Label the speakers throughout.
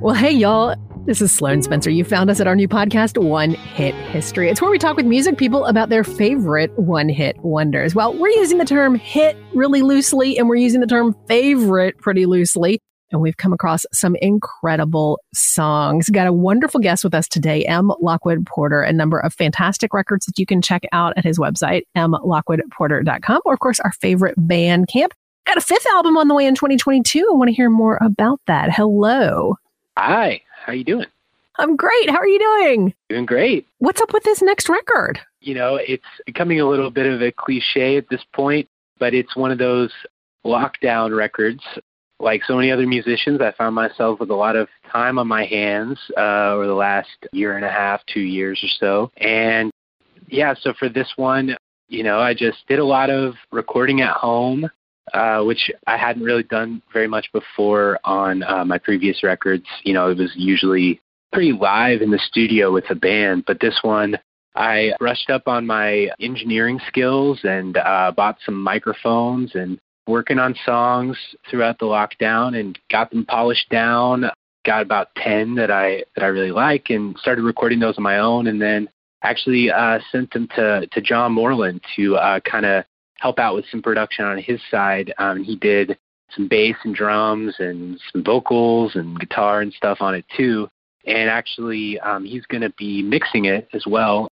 Speaker 1: Well, hey, y'all. This is Sloane Spencer. You found us at our new podcast, One Hit History. It's where we talk with music people about their favorite one hit wonders. Well, we're using the term hit really loosely, and we're using the term favorite pretty loosely. And we've come across some incredible songs. Got a wonderful guest with us today, M. Lockwood Porter, a number of fantastic records that you can check out at his website, mlockwoodporter.com, or of course, our favorite Bandcamp. Got a fifth album on the way in 2022. I want to hear more about that. Hello.
Speaker 2: Hi, how you doing?
Speaker 1: I'm great. How are you doing?
Speaker 2: Doing great.
Speaker 1: What's up with this next record?
Speaker 2: You know, it's becoming a little bit of a cliche at this point, but it's one of those lockdown records. Like so many other musicians, I found myself with a lot of time on my hands uh, over the last year and a half, two years or so. And yeah, so for this one, you know, I just did a lot of recording at home uh, which I hadn't really done very much before on uh, my previous records. You know, it was usually pretty live in the studio with a band, but this one I brushed up on my engineering skills and uh, bought some microphones and working on songs throughout the lockdown and got them polished down. Got about ten that I that I really like and started recording those on my own, and then actually uh, sent them to to John Moreland to uh, kind of help out with some production on his side. Um, he did some bass and drums and some vocals and guitar and stuff on it too. And actually, um, he's going to be mixing it as well.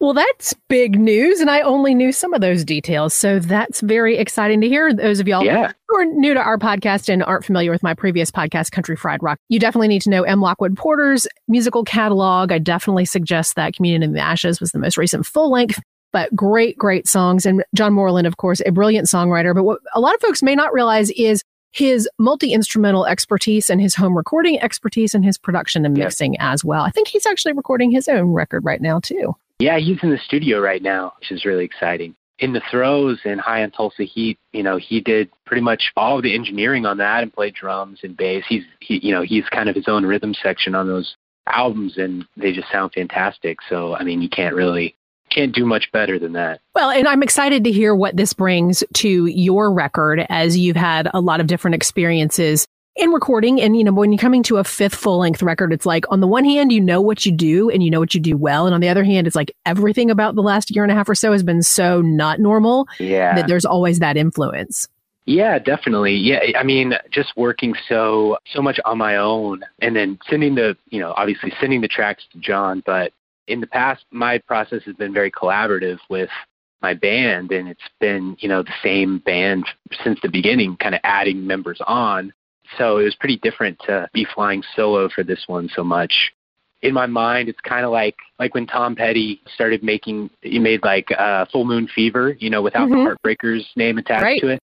Speaker 1: Well, that's big news, and I only knew some of those details. So that's very exciting to hear. Those of y'all
Speaker 2: yeah.
Speaker 1: who are new to our podcast and aren't familiar with my previous podcast, Country Fried Rock, you definitely need to know M. Lockwood Porter's musical catalog. I definitely suggest that Communion in the Ashes was the most recent full length but great, great songs. And John Moreland, of course, a brilliant songwriter. But what a lot of folks may not realize is his multi instrumental expertise and his home recording expertise and his production and mixing yeah. as well. I think he's actually recording his own record right now, too.
Speaker 2: Yeah, he's in the studio right now, which is really exciting. In the Throes and High on Tulsa Heat, you know, he did pretty much all of the engineering on that and played drums and bass. He's, he, you know, he's kind of his own rhythm section on those albums, and they just sound fantastic. So, I mean, you can't really can't do much better than that.
Speaker 1: Well, and I'm excited to hear what this brings to your record as you've had a lot of different experiences in recording. And, you know, when you're coming to a fifth full length record, it's like on the one hand, you know what you do and you know what you do well. And on the other hand, it's like everything about the last year and a half or so has been so not normal
Speaker 2: yeah.
Speaker 1: that there's always that influence.
Speaker 2: Yeah, definitely. Yeah, I mean, just working so so much on my own, and then sending the you know obviously sending the tracks to John, but in the past, my process has been very collaborative with my band, and it's been you know the same band since the beginning, kind of adding members on. So it was pretty different to be flying solo for this one so much. In my mind, it's kind of like like when Tom Petty started making he made like uh, Full Moon Fever, you know, without mm-hmm. the Heartbreakers name attached
Speaker 1: right.
Speaker 2: to it.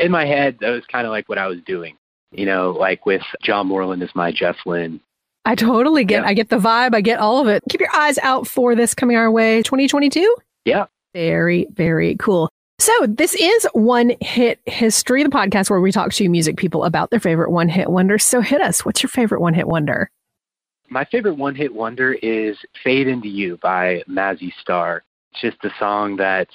Speaker 2: In my head, that was kind of like what I was doing. You know, like with John Moreland as my Jeff Lynne,
Speaker 1: I totally get yeah. I get the vibe. I get all of it. Keep your eyes out for this coming our way 2022.
Speaker 2: Yeah.
Speaker 1: Very, very cool. So, this is One Hit History, the podcast where we talk to music people about their favorite one hit wonders. So, hit us. What's your favorite one hit wonder?
Speaker 2: My favorite one hit wonder is Fade Into You by Mazzy Star. It's just a song that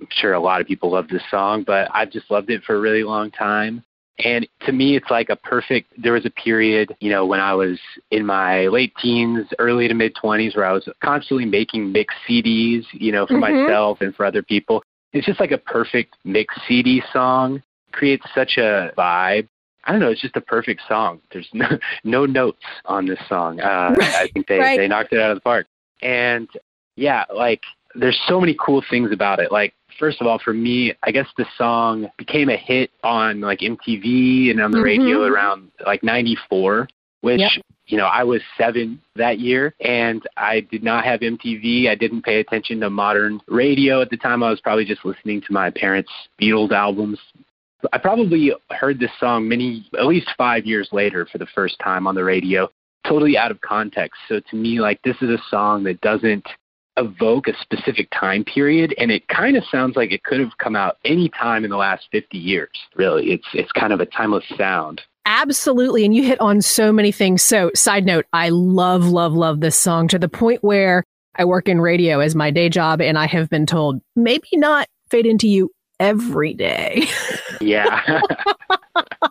Speaker 2: I'm sure a lot of people love this song, but I've just loved it for a really long time. And to me, it's like a perfect. There was a period, you know, when I was in my late teens, early to mid 20s, where I was constantly making mix CDs, you know, for mm-hmm. myself and for other people. It's just like a perfect mix CD song. Creates such a vibe. I don't know. It's just a perfect song. There's no, no notes on this song. Uh, right, I think they, right. they knocked it out of the park. And yeah, like there's so many cool things about it. Like first of all, for me, I guess the song became a hit on like MTV and on the mm-hmm. radio around like 94, which, yep. you know, I was seven that year and I did not have MTV. I didn't pay attention to modern radio at the time. I was probably just listening to my parents' Beatles albums. I probably heard this song many, at least five years later for the first time on the radio, totally out of context. So to me, like, this is a song that doesn't evoke a specific time period and it kind of sounds like it could have come out any time in the last 50 years. Really it's it's kind of a timeless sound.
Speaker 1: Absolutely and you hit on so many things. So side note i love love love this song to the point where i work in radio as my day job and i have been told maybe not fade into you every day.
Speaker 2: Yeah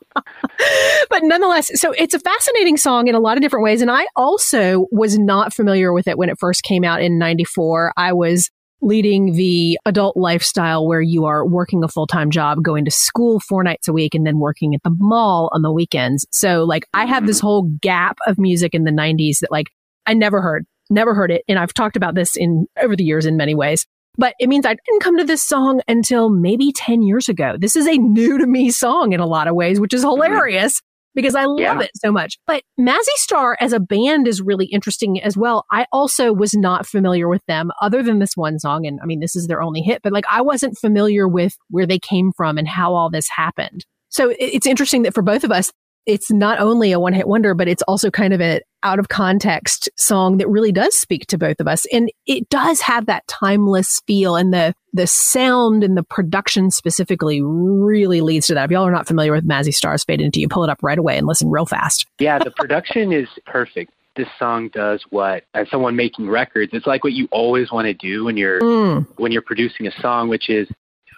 Speaker 1: but nonetheless, so it's a fascinating song in a lot of different ways. And I also was not familiar with it when it first came out in 94. I was leading the adult lifestyle where you are working a full time job, going to school four nights a week, and then working at the mall on the weekends. So, like, I had this whole gap of music in the 90s that, like, I never heard, never heard it. And I've talked about this in over the years in many ways. But it means I didn't come to this song until maybe 10 years ago. This is a new to me song in a lot of ways, which is mm-hmm. hilarious because I love yeah. it so much. But Mazzy Star as a band is really interesting as well. I also was not familiar with them other than this one song. And I mean, this is their only hit, but like I wasn't familiar with where they came from and how all this happened. So it's interesting that for both of us, it's not only a one hit wonder, but it's also kind of an out of context song that really does speak to both of us. And it does have that timeless feel and the, the sound and the production specifically really leads to that. If y'all are not familiar with Mazzy Star's Fade Into You, pull it up right away and listen real fast.
Speaker 2: Yeah, the production is perfect this song does what as someone making records it's like what you always want to do when you're mm. when you're producing a song which is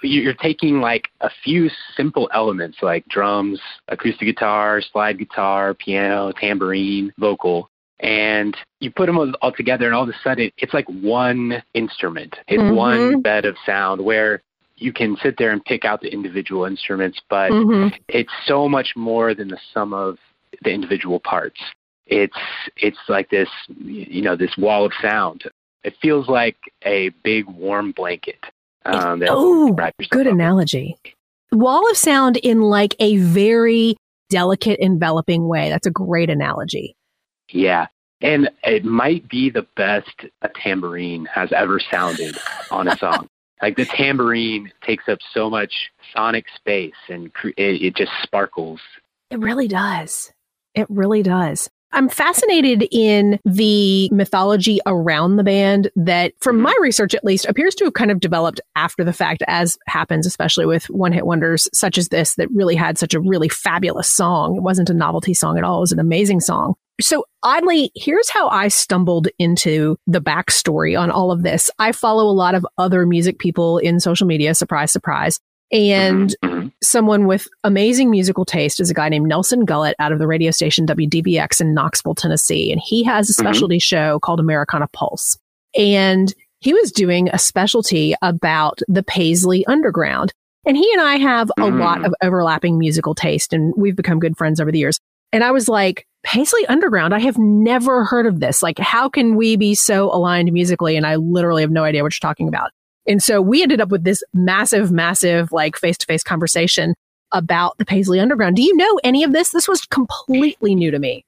Speaker 2: you're taking like a few simple elements like drums, acoustic guitar, slide guitar, piano, tambourine, vocal, and you put them all together, and all of a sudden it's like one instrument. It's mm-hmm. one bed of sound where you can sit there and pick out the individual instruments, but mm-hmm. it's so much more than the sum of the individual parts. It's it's like this, you know, this wall of sound. It feels like a big warm blanket
Speaker 1: um, oh, good analogy. Wall of sound in like a very delicate, enveloping way. That's a great analogy.
Speaker 2: Yeah. And it might be the best a tambourine has ever sounded on a song. like the tambourine takes up so much sonic space and it, it just sparkles.
Speaker 1: It really does. It really does. I'm fascinated in the mythology around the band that, from mm-hmm. my research at least, appears to have kind of developed after the fact, as happens, especially with one hit wonders such as this that really had such a really fabulous song. It wasn't a novelty song at all, it was an amazing song. So, oddly, here's how I stumbled into the backstory on all of this. I follow a lot of other music people in social media, surprise, surprise. And mm-hmm, mm-hmm. someone with amazing musical taste is a guy named Nelson Gullett out of the radio station WDVX in Knoxville, Tennessee. And he has a mm-hmm. specialty mm-hmm. show called Americana Pulse. And he was doing a specialty about the Paisley Underground. And he and I have a mm. lot of overlapping musical taste, and we've become good friends over the years. And I was like, Paisley Underground, I have never heard of this. Like, how can we be so aligned musically? And I literally have no idea what you're talking about. And so we ended up with this massive, massive, like face to face conversation about the Paisley Underground. Do you know any of this? This was completely new to me.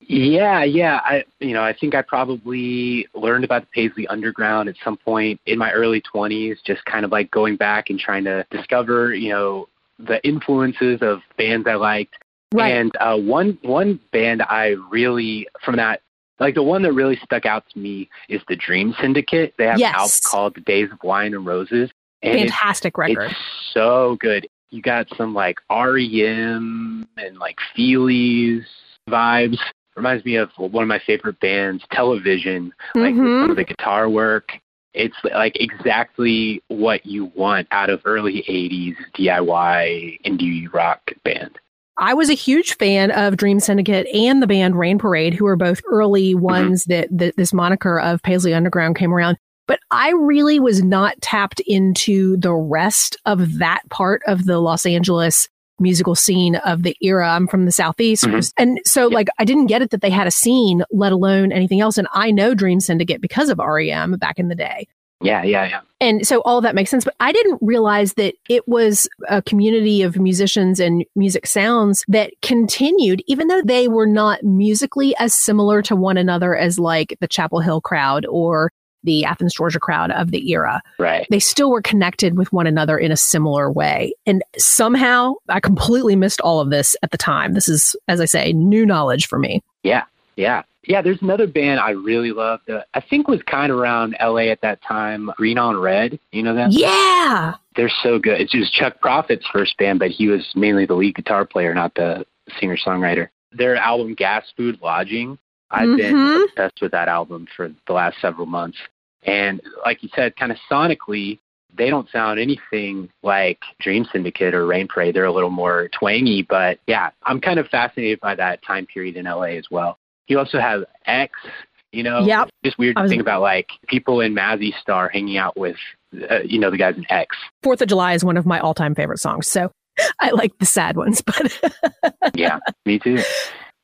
Speaker 2: Yeah, yeah. I, you know, I think I probably learned about the Paisley Underground at some point in my early 20s, just kind of like going back and trying to discover, you know, the influences of bands I liked. Right. And uh, one one band I really from that like the one that really stuck out to me is the Dream Syndicate. They have yes. an album called The Days of Wine and Roses.
Speaker 1: And Fantastic
Speaker 2: it's,
Speaker 1: record.
Speaker 2: It's so good. You got some like REM and like Feelies vibes. Reminds me of one of my favorite bands, Television, like mm-hmm. some of the guitar work. It's like exactly what you want out of early 80s DIY indie rock band.
Speaker 1: I was a huge fan of Dream Syndicate and the band Rain Parade, who are both early mm-hmm. ones mm-hmm. that, that this moniker of Paisley Underground came around. But I really was not tapped into the rest of that part of the Los Angeles musical scene of the era. I'm from the Southeast. Mm-hmm. And so, like, I didn't get it that they had a scene, let alone anything else. And I know Dream Syndicate because of REM back in the day.
Speaker 2: Yeah, yeah, yeah.
Speaker 1: And so all of that makes sense. But I didn't realize that it was a community of musicians and music sounds that continued, even though they were not musically as similar to one another as like the Chapel Hill crowd or the Athens, Georgia crowd of the era.
Speaker 2: Right.
Speaker 1: They still were connected with one another in a similar way. And somehow I completely missed all of this at the time. This is, as I say, new knowledge for me.
Speaker 2: Yeah. Yeah. Yeah, there's another band I really loved. Uh, I think was kind of around LA at that time. Green on Red, you know that?
Speaker 1: Yeah,
Speaker 2: they're so good. It's just Chuck Prophet's first band, but he was mainly the lead guitar player, not the singer songwriter. Their album Gas Food Lodging. I've mm-hmm. been obsessed with that album for the last several months. And like you said, kind of sonically, they don't sound anything like Dream Syndicate or Rain Parade. They're a little more twangy, but yeah, I'm kind of fascinated by that time period in LA as well. You also have X, you know,
Speaker 1: Yep.
Speaker 2: just weird to
Speaker 1: was-
Speaker 2: think about like people in Mazzy Star hanging out with, uh, you know, the guys in X.
Speaker 1: Fourth of July is one of my all time favorite songs. So I like the sad ones, but
Speaker 2: Yeah, me too.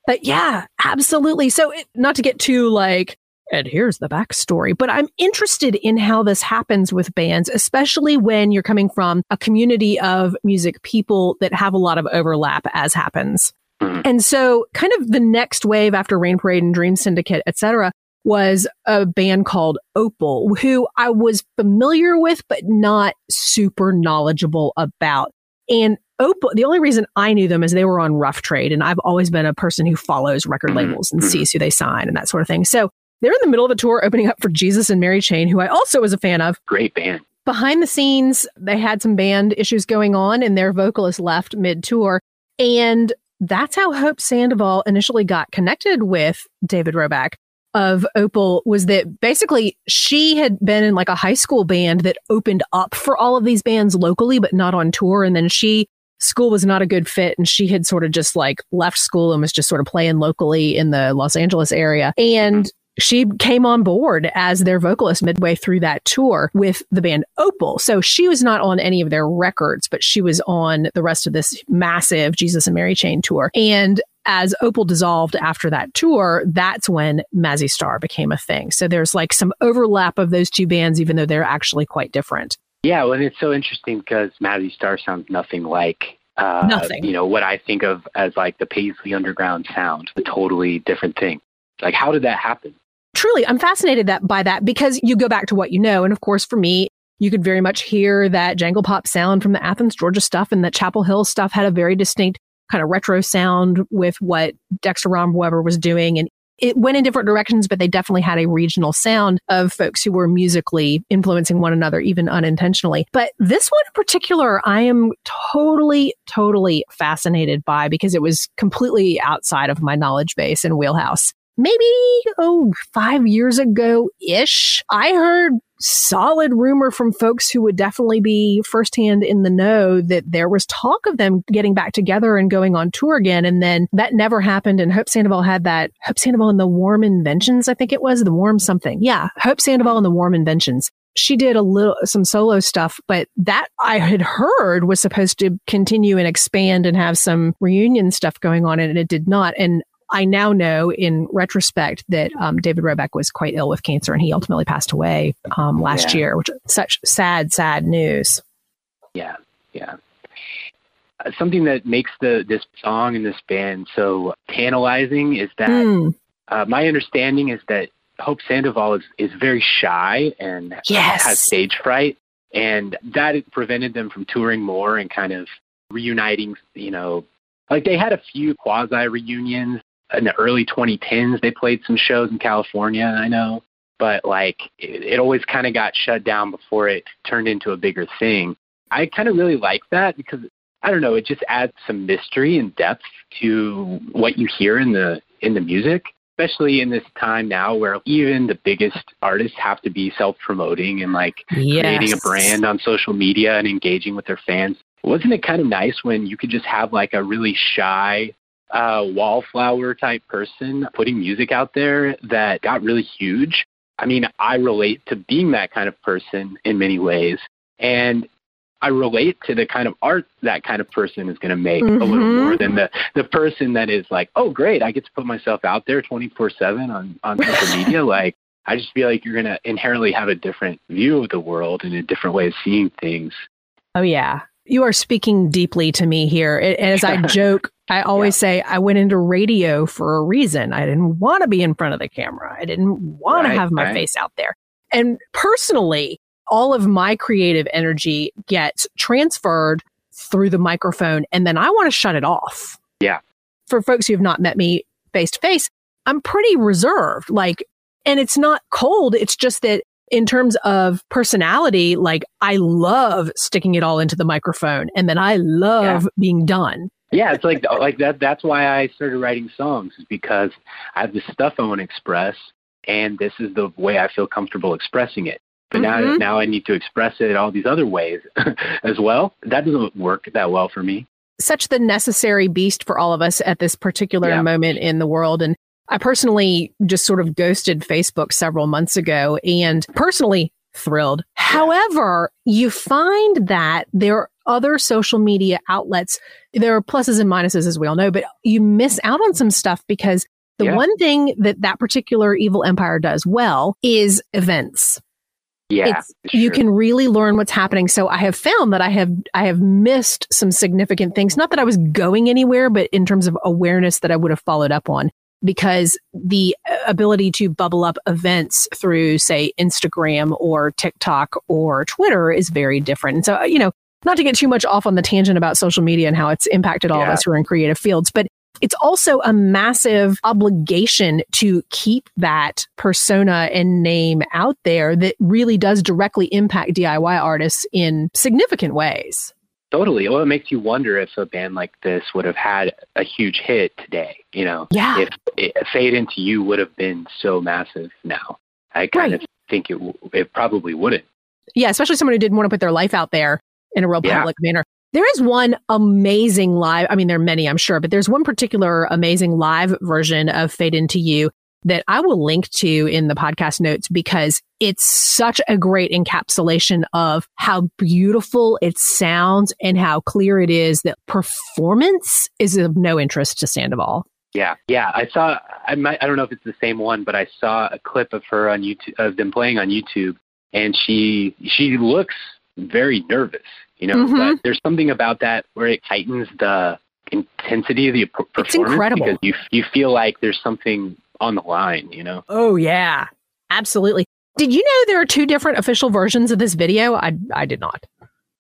Speaker 1: But yeah, absolutely. So, it, not to get too like, and here's the backstory, but I'm interested in how this happens with bands, especially when you're coming from a community of music people that have a lot of overlap, as happens.
Speaker 2: Mhm.
Speaker 1: And so, kind of the next wave after Rain Parade and Dream Syndicate, et cetera, was a band called Opal, who I was familiar with, but not super knowledgeable about. And Opal, the only reason I knew them is they were on Rough Trade, and I've always been a person who follows record
Speaker 2: Mhm,
Speaker 1: labels and
Speaker 2: mhm.
Speaker 1: sees who they sign and that sort of thing. So they're in the middle of a tour opening up for Jesus and Mary Chain, who I also was a fan of.
Speaker 2: Great band.
Speaker 1: Behind the scenes, they had some band issues going on, and their vocalist left mid tour. And that's how Hope Sandoval initially got connected with David Roback of Opal was that basically she had been in like a high school band that opened up for all of these bands locally, but not on tour. And then she, school was not a good fit. And she had sort of just like left school and was just sort of playing locally in the Los Angeles area. And she came on board as their vocalist midway through that tour with the band Opal. So she was not on any of their records, but she was on the rest of this massive Jesus and Mary Chain tour. And as Opal dissolved after that tour, that's when Mazzy Star became a thing. So there's like some overlap of those two bands, even though they're actually quite different.
Speaker 2: Yeah, well, and it's so interesting because Mazzy Star sounds nothing like uh,
Speaker 1: Nothing.
Speaker 2: You know what I think of as like the Paisley Underground sound, a totally different thing. Like, how did that happen?
Speaker 1: Truly i'm fascinated that by that because you go back to what you know. And of course for me you could very much hear that jangle pop sound from the athens georgia stuff and that chapel hill stuff had a very distinct kind of retro sound with what Dexter Romweber was doing. And it went in different directions but they definitely had a regional sound of folks who were musically influencing one another even unintentionally. But this one in particular i am totally totally fascinated by because it was completely outside of my knowledge base and wheelhouse maybe oh five years ago ish i heard solid rumor from folks who would definitely be firsthand in the know that there was talk of them getting back together and going on tour again and then that never happened and hope sandoval had that hope sandoval and the warm inventions i think it was the warm something. Yeah hope sandoval and the warm inventions. She did a little some solo stuff but that i had heard was supposed to continue and expand and have some reunion stuff going on and it did not and I now know in retrospect that um, David Roback was quite ill with cancer and he ultimately passed away um, last
Speaker 2: Yeah.
Speaker 1: year, which is such sad, sad news.
Speaker 2: Yeah, yeah. Uh, Something that makes the this song and this band so tantalizing is that
Speaker 1: Mm,
Speaker 2: uh, my understanding is that Hope Sandoval is, is very shy and
Speaker 1: Yes.
Speaker 2: has stage fright, and that prevented them from touring more and kind of reuniting. You know, like they had a few quasi reunions in the early 2010s. They played some shows in California, I know, but like it, it always kind of got shut down before it turned into a bigger thing. I kind of really like that because I don't know, it just adds some mystery and depth to what you hear in the in the music especially in this time now where even the biggest artists have to be self-promoting and like creating a brand on social media and engaging with their fans. Wasn't it kind of nice when you could just have like a really shy uh, wallflower type person putting music out there that got really huge? I mean, I relate to being that kind of person in many ways. And I relate to the kind of art that kind of person is going to make a little
Speaker 1: Mhm.
Speaker 2: more than the the person that is like, oh, great, I get to put myself out there twenty four seven on on social media. Like, I just feel like you're going to inherently have a different view of the world and a different way of seeing things.
Speaker 1: Oh, yeah. You are speaking deeply to me here. A- As I joke, I always say I went into radio for a reason. I didn't want to be in front of the camera. I didn't want to have my
Speaker 2: right.
Speaker 1: face out there. And personally, all of my creative energy gets transferred through the microphone and then I want to shut it off.
Speaker 2: Yeah.
Speaker 1: For folks who have not met me face to face, I'm pretty reserved. Like, and it's not cold. It's just that in terms of personality, like I love sticking it all into the microphone and then I love being done.
Speaker 2: Yeah, it's like like that. That's why I started writing songs, is because I have this stuff I want to express, and this is the way I feel comfortable expressing it. but mm-hmm. now now I need to express it all these other ways as well. That doesn't work that well for me.
Speaker 1: Such the necessary beast for all of us at this particular yeah. moment in the world. And I personally just sort of ghosted Facebook several months ago and personally thrilled. However, you find that there are other social media outlets. There are pluses and minuses, as we all know, but you miss out on some stuff because the yeah. one thing that that particular evil empire does well is events.
Speaker 2: Yeah,
Speaker 1: you can really learn what's happening. So I have found that I have I have missed some significant things. Not that I was going anywhere, but in terms of awareness that I would have followed up on because the uh, ability to bubble up events through, say, Instagram or TikTok or Twitter is very different. And so, uh, you know, not to get too much off on the tangent about social media and how it's impacted all yeah. of us who are in creative fields, but it's also a massive obligation to keep that persona and name out there that really does directly impact DIY artists in significant ways.
Speaker 2: Totally. Well, it makes you wonder if a band like this would have had a huge hit today. You know,
Speaker 1: yeah.
Speaker 2: if it, Fade Into You would have been so massive now. I kind right. of think it it probably wouldn't.
Speaker 1: Yeah, especially someone who didn't want to put their life out there in a real public yeah. manner. There is one amazing live. I mean, there are many, I'm sure, but there's one particular amazing live version of Fade Into You that I will link to in the podcast notes because it's such a great encapsulation of how beautiful it sounds and how clear it is that performance is of no interest to Sandoval.
Speaker 2: Yeah, yeah. I saw. I might. I don't know if it's the same one, but I saw a clip of her on YouTube of them playing on YouTube, and she she looks very nervous. You know, mm-hmm. but there's something about that where it heightens the intensity of the performance
Speaker 1: it's incredible.
Speaker 2: because you you feel like there's something on the line, you know?
Speaker 1: Oh, yeah. Absolutely. Did you know there are two different official versions of this video? I, I did not.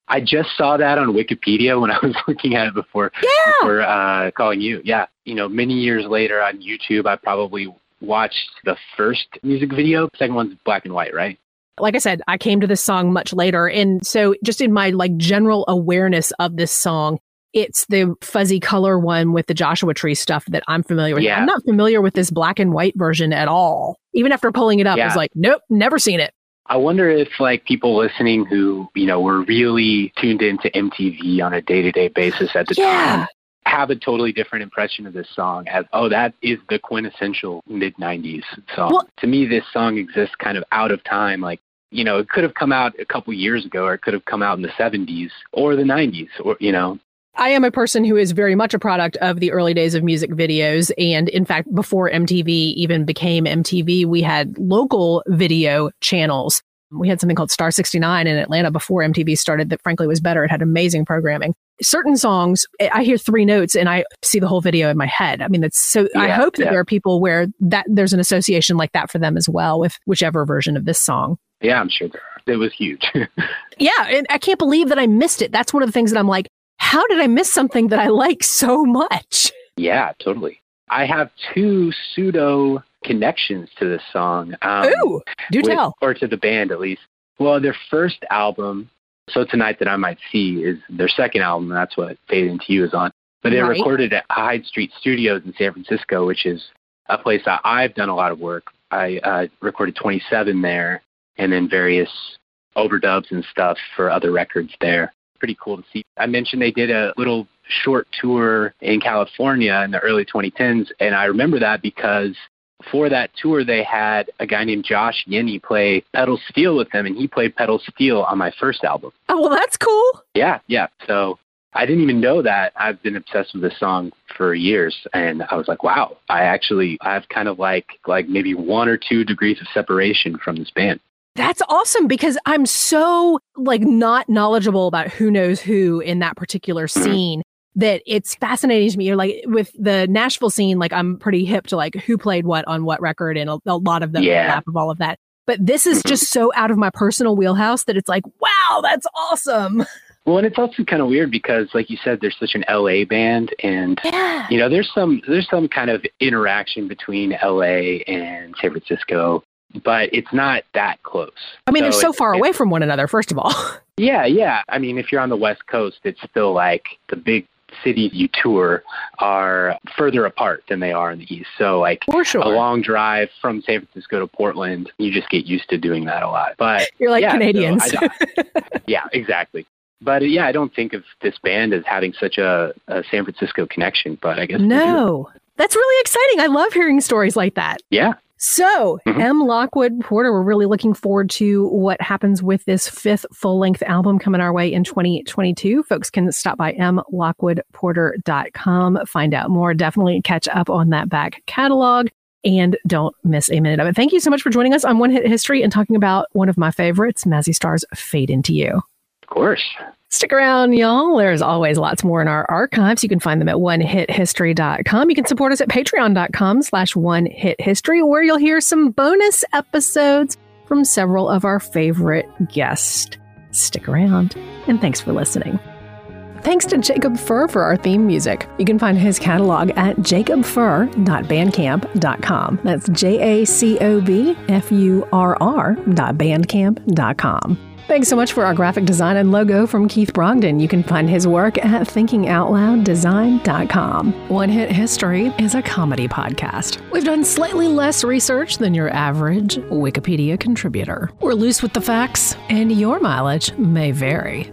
Speaker 2: I just saw that on Wikipedia when I was looking at it before,
Speaker 1: yeah.
Speaker 2: before uh, calling you. Yeah. You know, many years later on YouTube, I probably watched the first music video. The second one's black and white, right?
Speaker 1: Like I said, I came to this song much later. And so just in my like general awareness of this song, it's the fuzzy color one with the Joshua Tree stuff that I'm familiar with.
Speaker 2: Yeah.
Speaker 1: I'm not familiar with this black and white version at all. Even after pulling it up, yeah. I was like, nope, never seen it.
Speaker 2: I wonder if like people listening who, you know, were really tuned into MTV on a day to day basis at the
Speaker 1: yeah.
Speaker 2: time have a totally different impression of this song as, oh, that is the quintessential mid 90s song. Well, to me, this song exists kind of out of time. Like, you know, it could have come out a couple years ago or it could have come out in the 70s or the 90s or, you know,
Speaker 1: I am a person who is very much a product of the early days of music videos. And in fact, before MTV even became MTV, we had local video channels. We had something called Star 69 in Atlanta before MTV started that frankly was better. It had amazing programming. Certain songs, I hear three notes and I see the whole video in my head. I mean, that's so yeah, I hope that yeah. there are people where that there's an association like that for them as well with whichever version of this song.
Speaker 2: Yeah, I'm sure there are. It was huge.
Speaker 1: yeah, and I can't believe that I missed it. That's one of the things that I'm like, how did I miss something that I like so much?
Speaker 2: Yeah, totally. I have two pseudo connections to this song. Um,
Speaker 1: Ooh, do with, tell.
Speaker 2: Or to the band, at least. Well, their first album, So Tonight That I Might See, is their second album, and that's what Fade Into You is on. But they right. recorded at Hyde Street Studios in San Francisco, which is a place that I've done a lot of work. I uh, recorded 27 there, and then various overdubs and stuff for other records there pretty cool to see. I mentioned they did a little short tour in California in the early 2010s, and I remember that because for that tour they had a guy named Josh Yenne play pedal steel with them, and he played pedal steel on my first album.
Speaker 1: Oh, well, that's cool.
Speaker 2: Yeah, yeah. So I didn't even know that. I've been obsessed with this song for years, and I was like, wow, I actually I have kind of like like maybe one or two degrees of separation from this band.
Speaker 1: That's awesome because I'm so like not knowledgeable about who knows who in that particular scene that it's fascinating to me. You're like with the Nashville scene, like I'm pretty hip to like who played what on what record and a, a lot of the
Speaker 2: yeah.
Speaker 1: of all of that. But this is mm-hmm. just so out of my personal wheelhouse that it's like, wow, that's awesome.
Speaker 2: Well, and it's also kind of weird because, like you said, there's such an LA band, and
Speaker 1: yeah.
Speaker 2: you know, there's some there's some kind of interaction between LA and San Francisco but it's not that close.
Speaker 1: I mean, so they're so far away from one another, first of all.
Speaker 2: Yeah, yeah. I mean, if you're on the West Coast, it's still like the big cities you tour are further apart than they are in the East. So, like
Speaker 1: sure.
Speaker 2: a long drive from San Francisco to Portland, you just get used to doing that a lot. But
Speaker 1: You're like
Speaker 2: yeah, so
Speaker 1: Canadians.
Speaker 2: I yeah, exactly. But yeah, I don't think of this band as having such a, a San Francisco connection. But I guess
Speaker 1: no. That's really exciting. I love hearing stories like that.
Speaker 2: Yeah,
Speaker 1: So,
Speaker 2: Mhm.
Speaker 1: M. Lockwood Porter, we're really looking forward to what happens with this fifth full length album coming our way in 2022. Folks can stop by mlockwoodporter.com, find out more, definitely catch up on that back catalog. And don't miss a minute of it. Thank you so much for joining us on One Hit History and talking about one of my favorites, Mazzy Star's Fade Into You.
Speaker 2: of course.
Speaker 1: Stick around, y'all. There's always lots more in our archives. You can find them at onehithistory.com. You can support us at patreon.com slash onehithistory, where you'll hear some bonus episodes from several of our favorite guests. Stick around, and thanks for listening. Thanks to Jacob Furr for our theme music. You can find his catalog at jacobfurr.bandcamp.com. That's J A C O B F U R R.bandcamp.com. Thanks so much for our graphic design and logo from Keith Brogdon. You can find his work at thinkingoutlouddesign.com. One Hit History is a comedy podcast. We've done slightly less research than your average Wikipedia contributor. We're loose with the facts, and your mileage may vary.